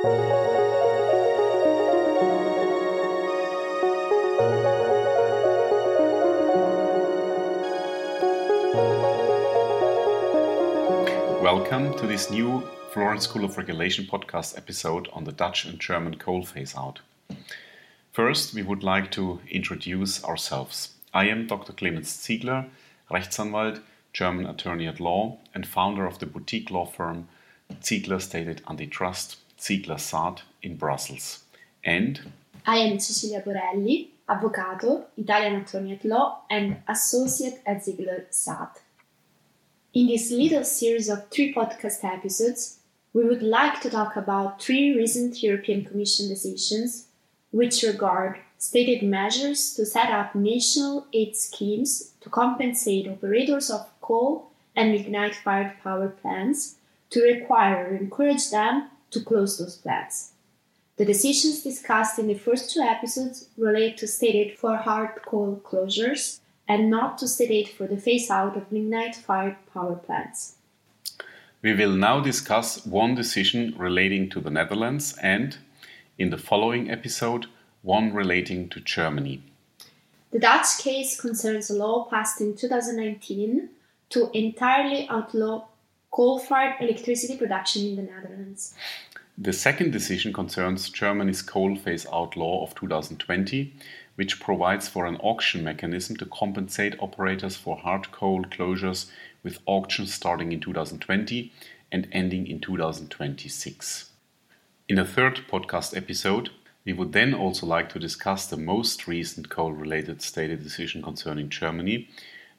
Welcome to this new Florence School of Regulation podcast episode on the Dutch and German coal phase out. First, we would like to introduce ourselves. I am Dr. Clemens Ziegler, Rechtsanwalt, German attorney at law, and founder of the boutique law firm Ziegler State Aid Antitrust, Ziegler Saat in Brussels. And I am Cecilia Borelli, avvocato, Italian attorney at law, and associate at Ziegler Saat. In this little series of three podcast episodes, we would like to talk about three recent European Commission decisions which regard state aid measures to set up national aid schemes to compensate operators of coal and lignite fired power plants to require or encourage them to close those plants. The decisions discussed in the first two episodes relate to state aid for hard coal closures and not to state aid for the phase out of lignite fired power plants. We will now discuss one decision relating to the Netherlands and, in the following episode, one relating to Germany. The Dutch case concerns a law passed in 2019 to entirely outlaw coal fired electricity production in the Netherlands. The second decision concerns Germany's coal phase out law of 2020, which provides for an auction mechanism to compensate operators for hard coal closures with auctions starting in 2020 and ending in 2026. In a third podcast episode, we would then also like to discuss the most recent coal related state aid decision concerning Germany,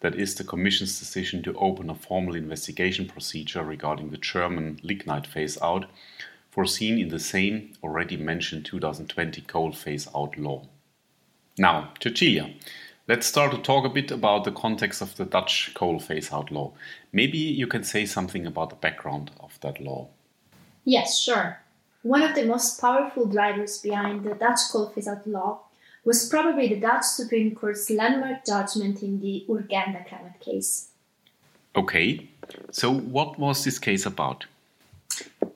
that is, the Commission's decision to open a formal investigation procedure regarding the German lignite phase out, foreseen in the same already mentioned 2020 coal phase out law. Now, Cecilia, let's start to talk a bit about the context of the Dutch coal phase out law. Maybe you can say something about the background of that law. Yes, sure. One of the most powerful drivers behind the Dutch coal phase out law was probably the Dutch Supreme Court's landmark judgment in the Urgenda climate case. Okay, so what was this case about?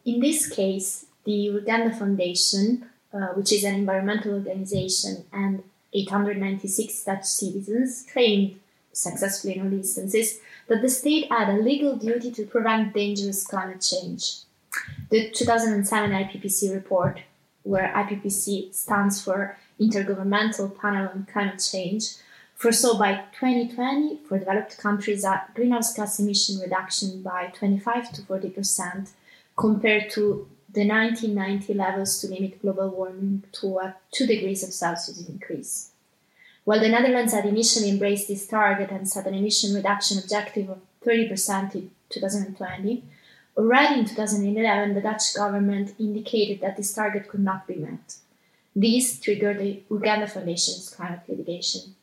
In this case, the Urgenda Foundation, uh, which is an environmental organization, and 896 Dutch citizens claimed, successfully in all instances, that the state had a legal duty to prevent dangerous climate change. The 2007 IPPC report, where IPPC stands for Intergovernmental Panel on Climate Change, foresaw by 2020 for developed countries a greenhouse gas emission reduction by 25 to 40 percent compared to the 1990 levels to limit global warming to a 2 degrees of Celsius increase. While the Netherlands had initially embraced this target and set an emission reduction objective of 30% in 2020, already in 2011 the Dutch government indicated that this target could not be met. This triggered the Urgenda Foundation's climate litigation.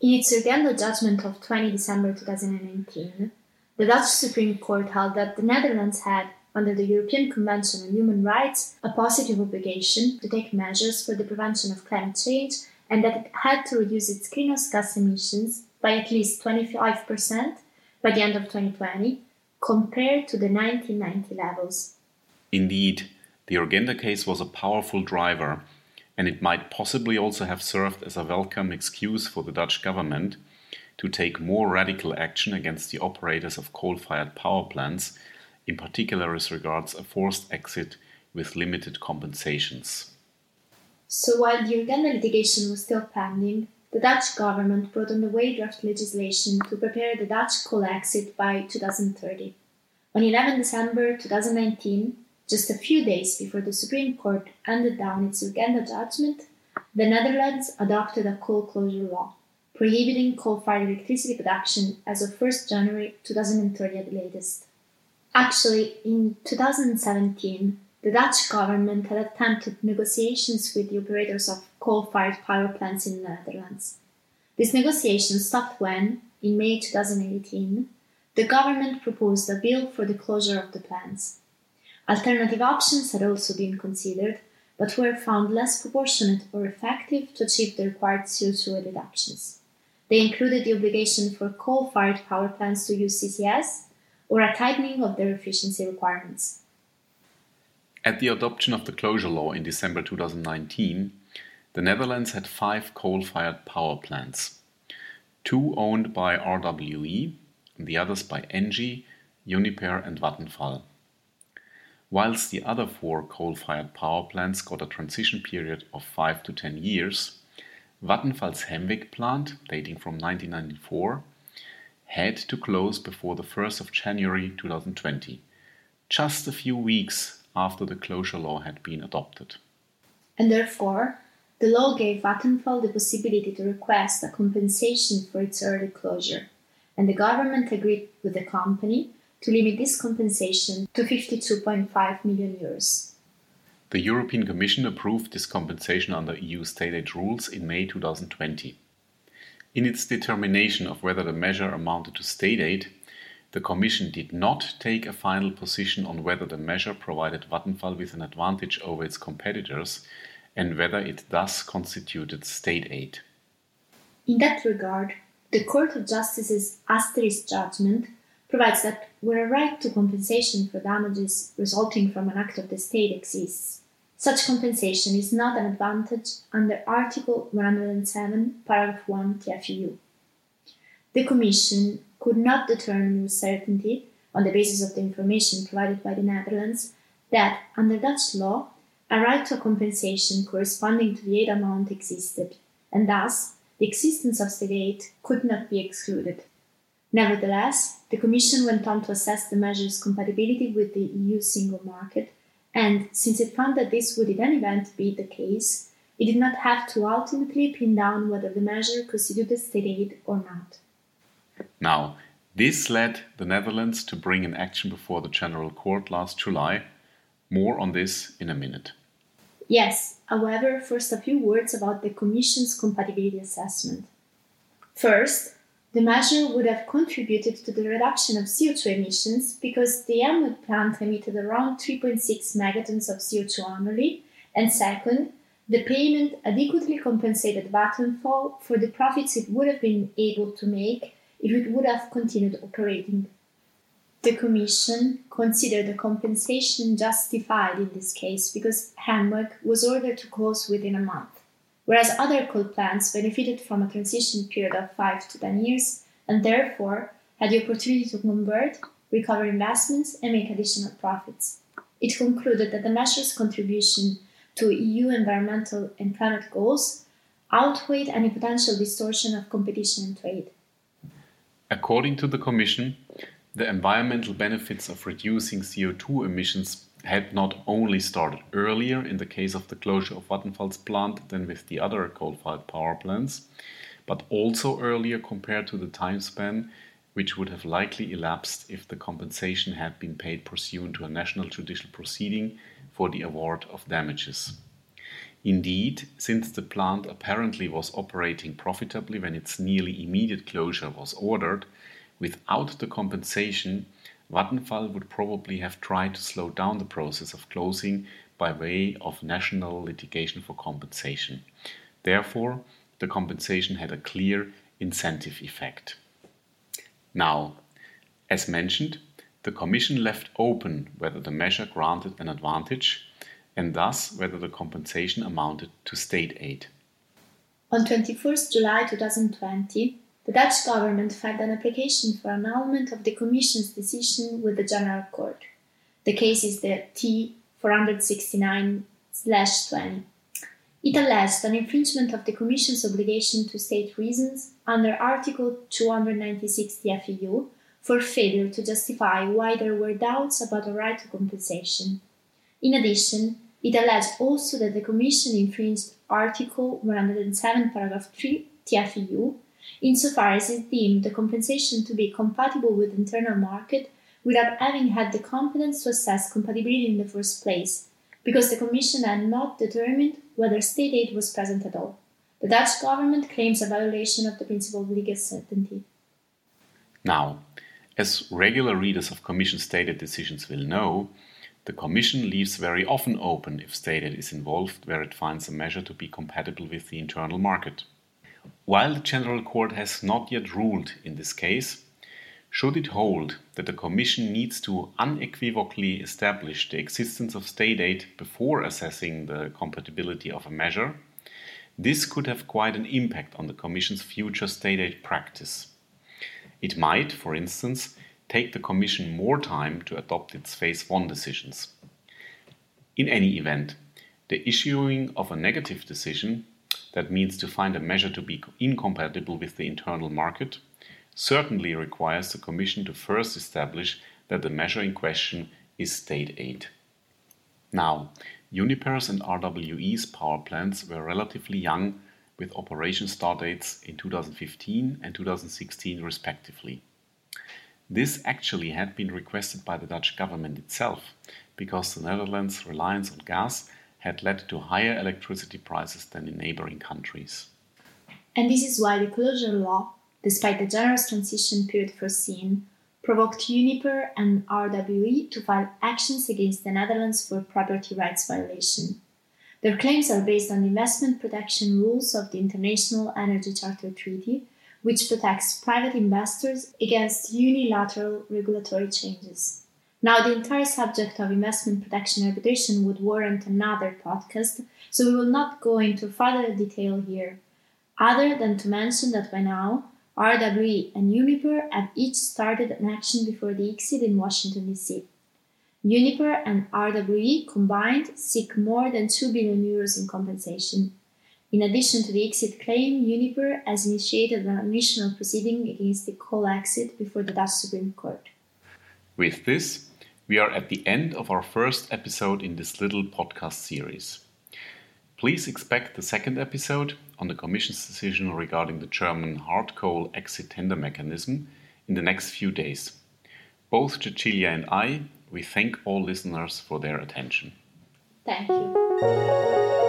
In its Urgenda judgment of 20 December 2019, the Dutch Supreme Court held that the Netherlands had, under the European Convention on Human Rights, a positive obligation to take measures for the prevention of climate change and that it had to reduce its greenhouse gas emissions by at least 25% by the end of 2020 compared to the 1990 levels. Indeed, the Urgenda case was a powerful driver and it might possibly also have served as a welcome excuse for the Dutch government to take more radical action against the operators of coal fired power plants, in particular as regards a forced exit with limited compensations. So while the Urgenda litigation was still pending, the Dutch government brought on the way draft legislation to prepare the Dutch coal exit by 2030. On 11 December 2019, just a few days before the Supreme Court handed down its Urgenda judgment, the Netherlands adopted a coal closure law, prohibiting coal-fired electricity production as of 1 January 2030 at the latest. Actually, in 2017, the Dutch government had attempted negotiations with the operators of coal-fired power plants in the Netherlands. These negotiations stopped when, in May 2018, the government proposed a bill for the closure of the plants. Alternative options had also been considered, but were found less proportionate or effective to achieve the required CO2 reductions. They included the obligation for coal fired power plants to use CCS or a tightening of their efficiency requirements. At the adoption of the closure law in December 2019, the Netherlands had five coal fired power plants, two owned by RWE the others by ENGIE, Uniper, and Vattenfall. Whilst the other four coal fired power plants got a transition period of 5 to 10 years, Vattenfall's Hemweg plant, dating from 1994, had to close before the 1st of January 2020, just a few weeks after the closure law had been adopted. And therefore, the law gave Vattenfall the possibility to request a compensation for its early closure, and the government agreed with the company to limit this compensation to 52.5 million euros. The European Commission approved this compensation under EU state aid rules in May 2020. In its determination of whether the measure amounted to state aid, the Commission did not take a final position on whether the measure provided Vattenfall with an advantage over its competitors and whether it thus constituted state aid. In that regard, the Court of Justice's Asteris judgment provides that where a right to compensation for damages resulting from an act of the state exists, such compensation is not an advantage under Article 107, paragraph 1 TFEU. The Commission could not determine with certainty, on the basis of the information provided by the Netherlands, that, under Dutch law, a right to a compensation corresponding to the aid amount existed, and thus the existence of state aid could not be excluded. Nevertheless, the Commission went on to assess the measure's compatibility with the EU single market and since it found that this would in any event be the case, it did not have to ultimately pin down whether the measure constituted state aid or not. Now, this led the Netherlands to bring an action before the General Court last July. More on this in a minute. Yes, however, first a few words about the Commission's compatibility assessment. First, the measure would have contributed to the reduction of CO2 emissions because the Hemweg plant emitted around 3.6 megatons of CO2 annually, and second, the payment adequately compensated Vattenfall for the profits it would have been able to make if it would have continued operating. The Commission considered the compensation justified in this case because Hemweg was ordered to close within a month whereas other coal plants benefited from a transition period of 5 to 10 years and therefore had the opportunity to convert, recover investments, and make additional profits. It concluded that the measure's contribution to EU environmental and climate goals outweighed any potential distortion of competition and trade. According to the Commission, the environmental benefits of reducing CO2 emissions had not only started earlier in the case of the closure of Vattenfall's plant than with the other coal-fired power plants, but also earlier compared to the time span which would have likely elapsed if the compensation had been paid pursuant to a national judicial proceeding for the award of damages. Indeed, since the plant apparently was operating profitably when its nearly immediate closure was ordered, without the compensation, Vattenfall would probably have tried to slow down the process of closing by way of national litigation for compensation. Therefore, the compensation had a clear incentive effect. Now, as mentioned, the Commission left open whether the measure granted an advantage and thus whether the compensation amounted to state aid. On 21st July 2020, the Dutch government filed an application for annulment of the Commission's decision with the General Court. The case is the T 469 20. It alleged an infringement of the Commission's obligation to state reasons under Article 296 TFEU for failure to justify why there were doubts about a right to compensation. In addition, it alleged also that the Commission infringed Article 107, paragraph 3 TFEU insofar as it deemed the compensation to be compatible with the internal market without having had the competence to assess compatibility in the first place, because the Commission had not determined whether state aid was present at all. The Dutch government claims a violation of the principle of legal certainty. Now, as regular readers of Commission state aid decisions will know, the Commission leaves very often open if state aid is involved where it finds a measure to be compatible with the internal market. While the General Court has not yet ruled in this case, Should it hold that the Commission needs to unequivocally establish the existence of state aid before assessing the compatibility of a measure, this could have quite an impact on the Commission's future state aid practice. It might, for instance, take the Commission more time to adopt its Phase 1 decisions. In any event, the issuing of a negative decision, that means to find a measure to be incompatible with the internal market, certainly requires the Commission to first establish that the measure in question is state aid. Now, Uniper's and RWE's power plants were relatively young, with operation start dates in 2015 and 2016 respectively. This actually had been requested by the Dutch government itself, because the Netherlands' reliance on gas had led to higher electricity prices than in neighboring countries. And this is why the closure law despite the generous transition period foreseen, provoked Uniper and RWE to file actions against the Netherlands for property rights violation. Their claims are based on the investment protection rules of the International Energy Charter Treaty, which protects private investors against unilateral regulatory changes. Now, the entire subject of investment protection arbitration would warrant another podcast, so we will not go into further detail here, other than to mention that by now, RWE and Uniper have each started an action before the ICSID in Washington, D.C. Uniper and RWE combined seek more than 2 billion euros in compensation. In addition to the ICSID claim, Uniper has initiated an additional proceeding against the coal exit before the Dutch Supreme Court. With this, we are at the end of our first episode in this little podcast series. Please expect the second episode on the Commission's decision regarding the German hard coal exit tender mechanism in the next few days. Both Cecilia and I, we thank all listeners for their attention. Thank you.